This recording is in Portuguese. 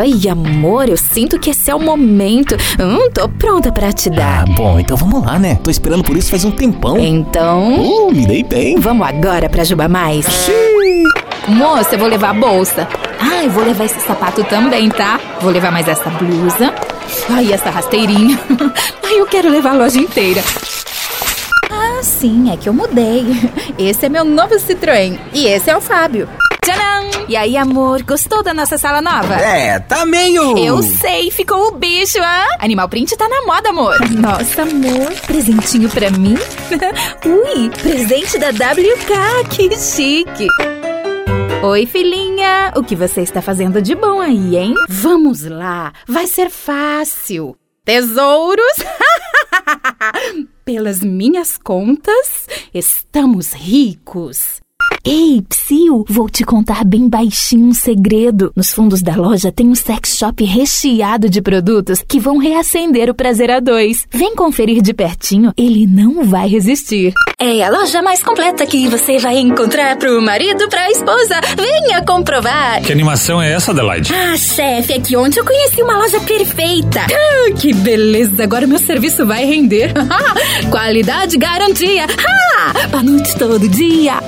Ai, amor, eu sinto que esse é o momento. Hum, tô pronta pra te dar. Ah, bom, então vamos lá, né? Tô esperando por isso faz um tempão. Então, Uh, me dei bem. vamos agora pra Juba Mais? Moça, eu vou levar a bolsa. Ah, eu vou levar esse sapato também, tá? Vou levar mais essa blusa. Ai, essa rasteirinha. Ai, eu quero levar a loja inteira. Ah, sim, é que eu mudei. Esse é meu novo Citroën. E esse é o Fábio. Tcharam! E aí, amor, gostou da nossa sala nova? É, tá meio. Eu sei, ficou o bicho, hã? Animal Print tá na moda, amor. Nossa, amor, presentinho pra mim? Ui, presente da WK, que chique. Oi, filhinha, o que você está fazendo de bom aí, hein? Vamos lá, vai ser fácil. Tesouros? Pelas minhas contas, estamos ricos. Ei, Psyu, vou te contar bem baixinho um segredo. Nos fundos da loja tem um sex shop recheado de produtos que vão reacender o prazer a dois. Vem conferir de pertinho, ele não vai resistir. É a loja mais completa que você vai encontrar pro marido, pra esposa. Venha comprovar. Que animação é essa, Adelaide? Ah, chefe, é que ontem eu conheci uma loja perfeita. Ah, que beleza, agora meu serviço vai render. Qualidade, garantia. Ah, a noite todo dia.